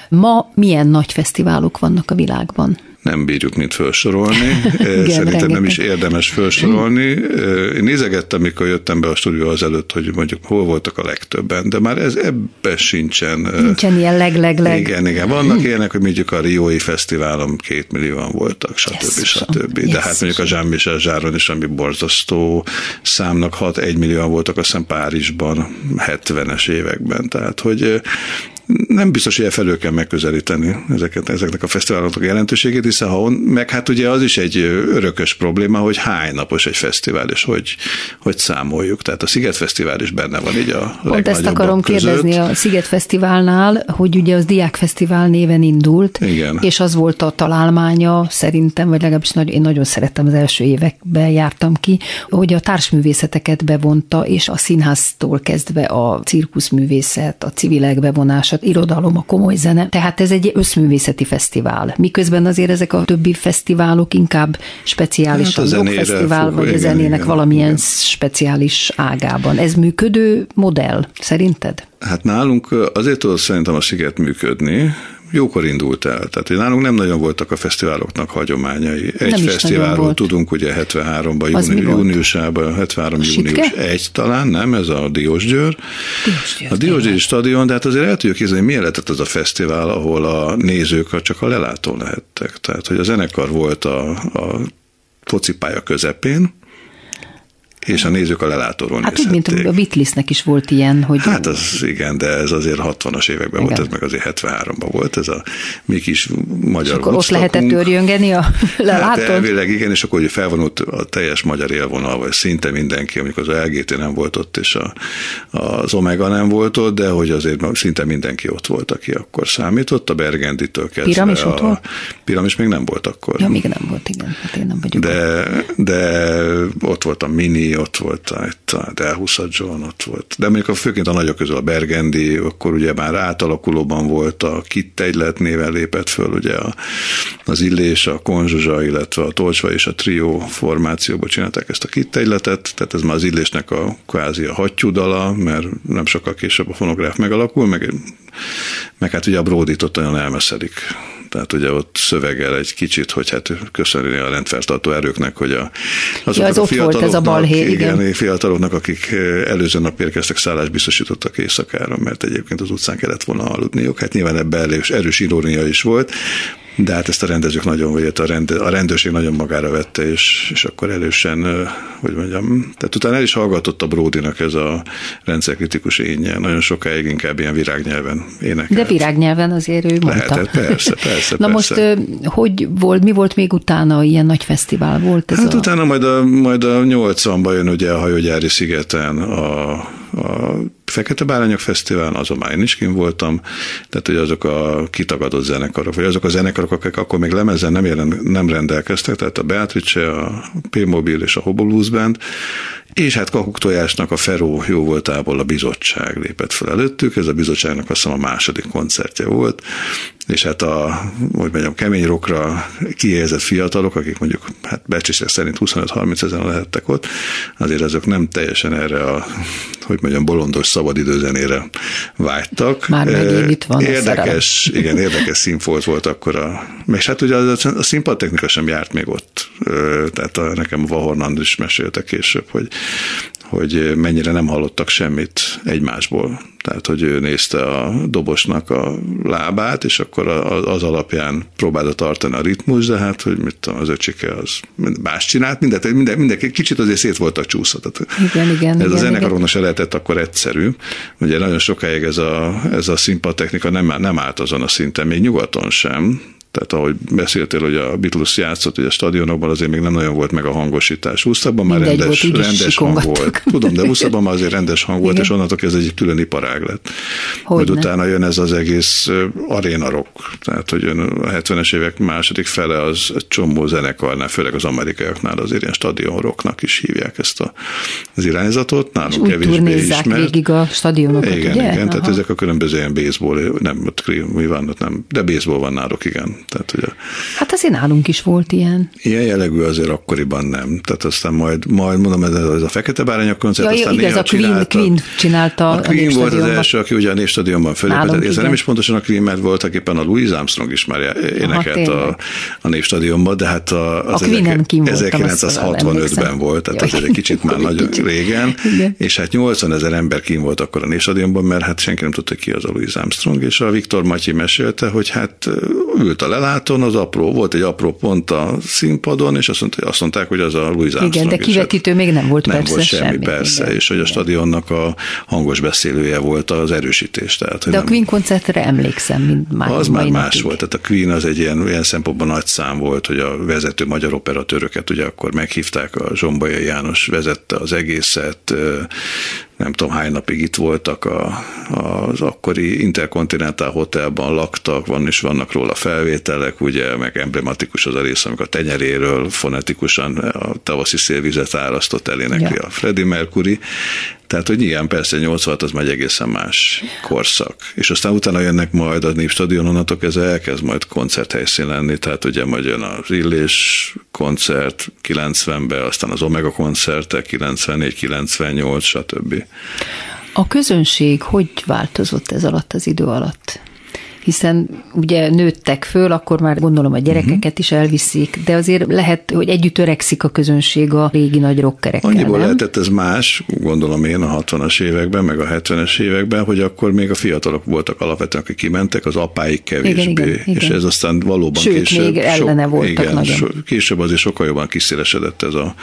Ma milyen nagy fesztiválok vannak a világban? Nem bírjuk mit felsorolni. Igen, Szerintem rengeteg. nem is érdemes felsorolni. Én nézegettem, mikor jöttem be a stúdió az előtt, hogy mondjuk hol voltak a legtöbben, de már ez ebbe sincsen. Nincsen ilyen leg-leg-leg. Igen, igen. Vannak ilyenek, hogy mondjuk a Riói Fesztiválon két millióan voltak, stb. Yes, stb. Yes, de hát mondjuk a Jean-Michel Zsáron is, ami borzasztó számnak hat, egy millióan voltak, azt hiszem Párizsban 70-es években. Tehát, hogy nem biztos, hogy e felől kell megközelíteni ezeket, ezeknek a fesztiváloknak jelentőségét, hiszen ha on, meg hát ugye az is egy örökös probléma, hogy hány napos egy fesztivál, és hogy, hogy számoljuk. Tehát a Sziget Fesztivál is benne van így a Pont ezt akarom között. kérdezni a Sziget Fesztiválnál, hogy ugye az Diák Fesztivál néven indult, Igen. és az volt a találmánya szerintem, vagy legalábbis nagy, én nagyon szerettem az első években jártam ki, hogy a társművészeteket bevonta, és a színháztól kezdve a cirkuszművészet, a civilek bevonása, irodalom, a komoly zene. Tehát ez egy összművészeti fesztivál. Miközben azért ezek a többi fesztiválok inkább speciális hát a fesztivál, vagy a zenének igen, valamilyen igen. speciális ágában. Ez működő modell, szerinted? Hát nálunk azért tudod szerintem a Sziget működni, jókor indult el. Tehát hogy nálunk nem nagyon voltak a fesztiváloknak hagyományai. Egy nem fesztiválról tudunk ugye 73-ban, júni, júniusában, 73 a június 1 talán, nem? Ez a Diósgyőr. Diósgyőr a Diósgyőri stadion, de hát azért el tudjuk képzelni, milyen lehetett az a fesztivál, ahol a nézők csak a lelátón lehettek. Tehát, hogy a zenekar volt a, a focipálya közepén, és a nézők a lelátóról Hát úgy, mint a Beatlesnek is volt ilyen, hogy... Hát az igen, de ez azért 60-as években igen. volt, ez meg azért 73-ban volt, ez a mi kis magyar És akkor ott lehetett örjöngeni a lelátón? Hát elvileg igen, és akkor hogy felvonult a teljes magyar élvonal, vagy szinte mindenki, amikor az LGT nem volt ott, és a, az Omega nem volt ott, de hogy azért szinte mindenki ott volt, aki akkor számított, a Bergenditől kezdve. Piramis ott volt? Piramis még nem volt akkor. Ja, még nem volt, igen, hát én nem vagyok. De, de ott volt a Mini, ott volt itt a Delhusa John, ott volt. De mondjuk a, főként a nagyok közül a Bergendi, akkor ugye már átalakulóban volt, a Kitt egylet néven lépett föl, ugye a, az Illés, a Konzsuzsa, illetve a Tolcsva és a Trio formációban csinálták ezt a Kitt egyletet, tehát ez már az Illésnek a kvázi a hattyúdala, mert nem sokkal később a fonográf megalakul, meg, meg hát ugye a Bródit ott nagyon elmeszelik Tehát ugye ott szövegel egy kicsit, hogy hát köszönni a rendfeltartó erőknek, hogy a, azok ja, az a ott volt ez a balhé, igen. igen. fiataloknak, akik előző nap érkeztek, szállást biztosítottak éjszakára, mert egyébként az utcán kellett volna aludniuk. Hát nyilván ebben erős, erős irónia is volt, de hát ezt a rendezők nagyon, vagy a, rend, a rendőrség nagyon magára vette, és, és akkor erősen, hogy mondjam, tehát utána el is hallgatott a Bródinak ez a rendszerkritikus énje, nagyon sokáig inkább ilyen virágnyelven énekelt. De virágnyelven azért ő mondta. Lehetett, persze, persze. Na persze. most hogy volt, mi volt még utána, ilyen nagy fesztivál volt ez Hát a... utána majd a, majd a 80-ban jön ugye a hajógyári szigeten a, a Fekete Bárányok Fesztivál, azon már én is kim voltam, tehát hogy azok a kitagadott zenekarok, vagy azok a zenekarok, akik akkor még lemezen nem, jelen, nem rendelkeztek, tehát a Beatrice, a P-Mobil és a Hobo Blues Band, és hát Kakuk Tojásnak a Feró jó voltából a bizottság lépett fel előttük, ez a bizottságnak azt hiszem a második koncertje volt, és hát a, hogy mondjam, kemény rockra kihelyezett fiatalok, akik mondjuk hát becsések szerint 25-30 ezen lehettek ott, azért azok nem teljesen erre a, hogy mondjam, bolondos szabadidőzenére vágytak. Már megint itt van Érdekes, igen, érdekes színfolt volt akkor a, és hát ugye a, a színpadtechnika sem járt még ott, tehát a, nekem Vahornand is mesélte később, hogy hogy mennyire nem hallottak semmit egymásból. Tehát, hogy ő nézte a dobosnak a lábát, és akkor az alapján próbálta tartani a ritmus, de hát, hogy mit tudom, az öcsike az más csinált, mindent, minden, mindenki kicsit azért szét voltak csúszva. Igen, igen. Ez igen, a zenekaroknak se lehetett akkor egyszerű. Ugye nagyon sokáig ez a, ez a színpadtechnika nem, nem állt azon a szinten, még nyugaton sem, tehát ahogy beszéltél, hogy a Beatles játszott, hogy a stadionokban azért még nem nagyon volt meg a hangosítás. 20 már rendes, volt, rendes hang volt. Tudom, de 20 már azért rendes hang volt, Igen. és onnantól ez egy külön iparág lett. Hogy Majd utána jön ez az egész aréna rock. Tehát, hogy jön a 70-es évek második fele az csomó zenekarnál, főleg az amerikaiaknál azért ilyen stadion rocknak is hívják ezt a, az irányzatot. Nálunk kevésbé ismert. végig a stadionokat, igen, ugye? Igen, Aha. tehát ezek a különböző ilyen baseball, nem, mi van, ott nem, de baseball van náluk, igen. Tehát, ugye, hát azért nálunk is volt ilyen. Ilyen jellegű azért akkoriban nem. Tehát aztán majd, majd mondom, ez, ez a Fekete Bárányak koncert, ja, aztán igaz, a Queen, Queen csinálta a Queen volt az első, aki ugye a Névstadionban fölépett. Ez nem is pontosan a Queen, mert voltak éppen a Louis Armstrong is már énekelt Aha, a, a Névstadionban, de hát a, az a 1965-ben volt, tehát ez egy kicsit már nagyon régen, Igen. és hát 80 ezer ember kín volt akkor a Névstadionban, mert hát senki nem tudta ki az a Louis Armstrong, és a Viktor Matyi mesélte, hogy hát ült a lelátón, az apró, volt egy apró pont a színpadon, és azt, mondta, azt mondták, hogy az a Louis Armstrong. Igen, de kivetítő még nem volt nem persze volt semmi, semmi persze, igen, és hogy a stadionnak a hangos beszélője volt az erősítés. Tehát, de nem, a Queen koncertre emlékszem, mint már Az már más napig. volt, tehát a Queen az egy ilyen, ilyen szempontban nagy szám volt, hogy a vezető magyar operatőröket ugye akkor meghívták, a Zsombai János vezette az egészet, nem tudom hány napig itt voltak, a, az akkori Intercontinental Hotelban laktak, van is vannak róla felvételek, ugye, meg emblematikus az a rész, amikor a tenyeréről fonetikusan a tavaszi szélvizet árasztott elénekli ja. a Freddie Mercury, tehát, hogy igen, persze 86 az már egy egészen más korszak. És aztán utána jönnek majd a Népstadion, onnantól kezdve elkezd majd koncerthelyszín lenni, tehát ugye majd jön az Illés koncert 90-ben, aztán az Omega koncertek 94, 98, stb. A közönség hogy változott ez alatt az idő alatt? Hiszen ugye nőttek föl, akkor már gondolom a gyerekeket is elviszik, de azért lehet, hogy együtt öregszik a közönség a régi nagy rockerekkel, Annyiból nem? lehetett ez más, gondolom én a 60-as években, meg a 70-es években, hogy akkor még a fiatalok voltak alapvetően, akik kimentek, az apáik kevésbé, igen, igen, igen. és ez aztán valóban Sőt, később... még ellene sok, voltak igen, nagyon. So, később azért sokkal jobban kiszélesedett ez a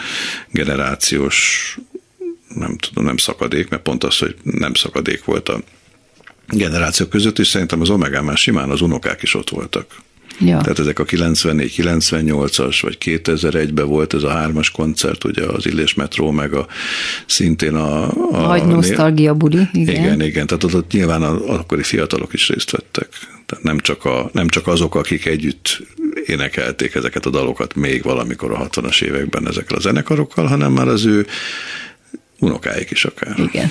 generációs nem tudom, nem szakadék, mert pont az, hogy nem szakadék volt a generációk között, és szerintem az Omega már simán az unokák is ott voltak. Ja. Tehát ezek a 94-98-as, vagy 2001-ben volt ez a hármas koncert, ugye az Illés Metró, meg a szintén a... a Nagy nosztalgia buli, igen. Igen, igen, tehát ott, ott nyilván az akkori fiatalok is részt vettek. Tehát nem csak, a, nem csak azok, akik együtt énekelték ezeket a dalokat még valamikor a 60-as években ezekkel a zenekarokkal, hanem már az ő unokáik is akár. Igen.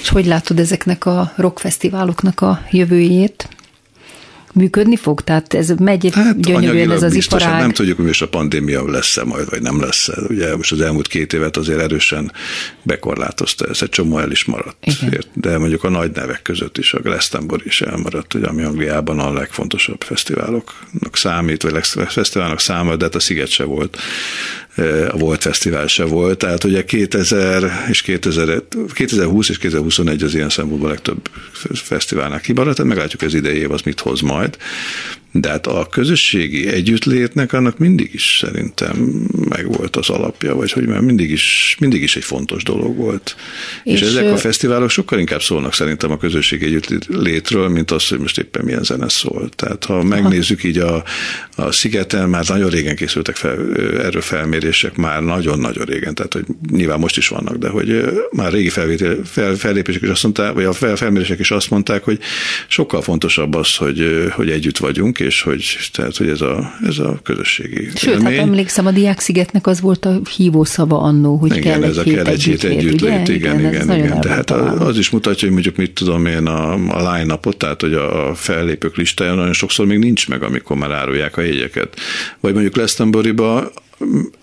És hogy látod ezeknek a rockfesztiváloknak a jövőjét? működni fog? Tehát ez megy hát, gyönyörűen ez az biztos, iparág? Nem tudjuk, hogy most a pandémia lesz-e majd, vagy nem lesz -e. Ugye most az elmúlt két évet azért erősen bekorlátozta, ez egy csomó el is maradt. Igen. De mondjuk a nagy nevek között is, a Glastonbury is elmaradt, ugye, ami Angliában a legfontosabb fesztiváloknak számít, vagy fesztiválnak száma, de hát a Sziget se volt a Volt Fesztivál se volt, tehát ugye 2000 és 2000, 2020 és 2021 az ilyen szempontból legtöbb fesztiválnál kimaradt, tehát meglátjuk az idei év az mit hoz majd, de hát a közösségi együttlétnek annak mindig is szerintem megvolt az alapja, vagy hogy már mindig is, mindig is egy fontos dolog volt. És, és ezek a fesztiválok sokkal inkább szólnak szerintem a közösségi együttlétről, mint az, hogy most éppen milyen zene szól. Tehát ha megnézzük így a, a Szigeten, már nagyon régen készültek fel, erről felmérések, már nagyon-nagyon régen, tehát hogy nyilván most is vannak, de hogy már régi felvétel, fel, fellépések is azt mondták, vagy a felmérések is azt mondták, hogy sokkal fontosabb az, hogy, hogy együtt vagyunk, és hogy, tehát, hogy ez a, ez a közösségi Sőt, hát élmény. hát emlékszem, a Diákszigetnek az volt a hívószava annó, hogy igen, kell ez egy a kell egy hét együtt lét, igen, igen, igen. igen. Tehát az is mutatja, hogy mondjuk mit tudom én a, a line-upot, tehát hogy a fellépők listája nagyon sokszor még nincs meg, amikor már árulják a jegyeket. Vagy mondjuk Glastonbury-ba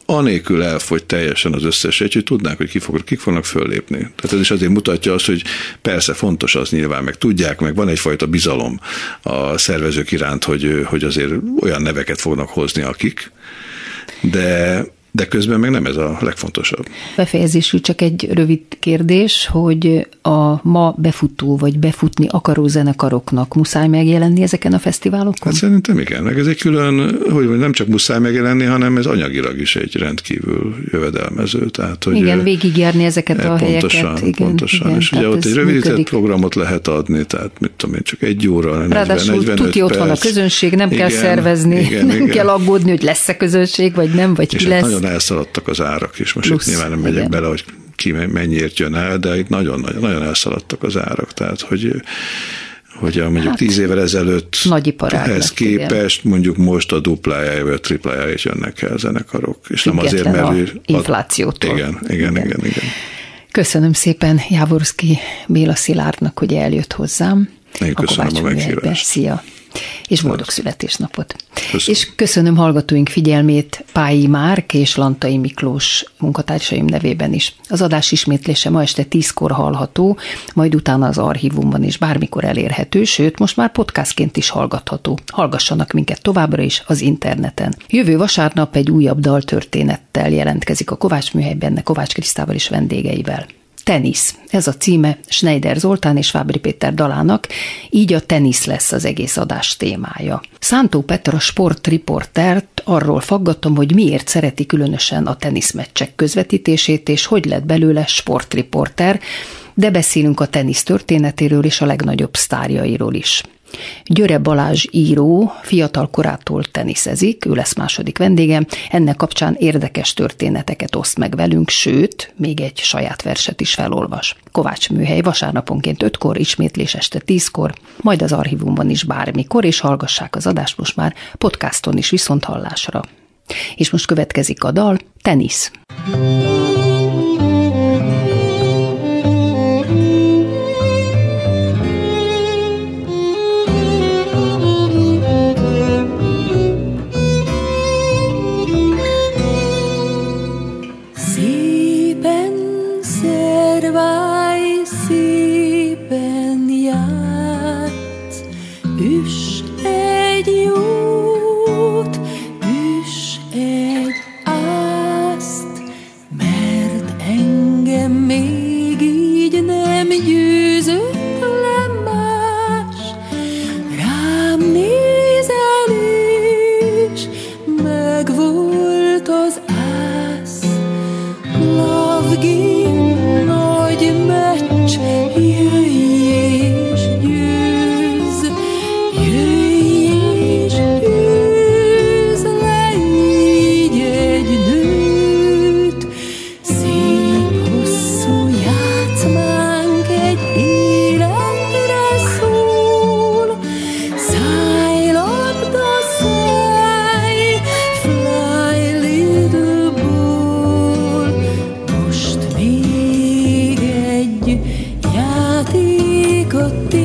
anélkül elfogy teljesen az összes egy, hogy tudnánk, hogy ki kik fognak föllépni. Tehát ez is azért mutatja azt, hogy persze fontos az nyilván, meg tudják, meg van egyfajta bizalom a szervezők iránt, hogy, hogy azért olyan neveket fognak hozni, akik, de de közben meg nem ez a legfontosabb. Befejezésül csak egy rövid kérdés, hogy a ma befutó vagy befutni akaró zenekaroknak muszáj megjelenni ezeken a fesztiválokon? Hát szerintem igen, meg ez egy külön, hogy nem csak muszáj megjelenni, hanem ez anyagilag is egy rendkívül jövedelmező. Tehát, hogy igen, végigjárni ezeket a pontosan, helyeket. Igen, pontosan, igen, és ugye ott egy rövidített működik. programot lehet adni, tehát mit tudom én, csak egy óra, 40, Ráadásul 45 tuti ott van a közönség, nem igen, kell szervezni, igen, nem igen. kell aggódni, hogy lesz-e közönség, vagy nem, vagy és ki hát lesz. nagyon elszaladtak az árak is. Most Plusz, itt nyilván nem megyek igen. bele, hogy ki mennyiért jön el, de itt nagyon-nagyon nagyon elszaladtak az árak. Tehát, hogy hogy a mondjuk hát, tíz évvel ezelőtt nagy ehhez képest igen. mondjuk most a duplájája vagy a triplájára jönnek el zenekarok. És Független nem azért, mert... inflációtól. Igen, igen, igen, igen, igen. Köszönöm szépen Jávorszki Béla Szilárdnak, hogy eljött hozzám. Én köszönöm a, a meghívást. Szia! És boldog születésnapot. Köszönöm. És köszönöm hallgatóink figyelmét Pályi Márk és Lantai Miklós munkatársaim nevében is. Az adás ismétlése ma este tízkor hallható, majd utána az archívumban is bármikor elérhető, sőt, most már podcastként is hallgatható. Hallgassanak minket továbbra is az interneten. Jövő vasárnap egy újabb daltörténettel jelentkezik a Kovács műhelyben, Kovács Krisztával és vendégeivel. Tenisz. Ez a címe Schneider Zoltán és Fábri Péter dalának, így a tenisz lesz az egész adás témája. Szántó Petra sportriportert arról faggatom, hogy miért szereti különösen a teniszmeccsek közvetítését, és hogy lett belőle sportriporter, de beszélünk a tenisz történetéről és a legnagyobb sztárjairól is. Györe Balázs író fiatal korától teniszezik, ő lesz második vendégem, ennek kapcsán érdekes történeteket oszt meg velünk, sőt, még egy saját verset is felolvas. Kovács műhely vasárnaponként 5-kor, ismétlés este 10-kor, majd az archívumban is bármikor, és hallgassák az adást most már podcaston is viszont hallásra. És most következik a dal, tenisz. Thank por.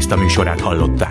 Kriszta műsorát hallották.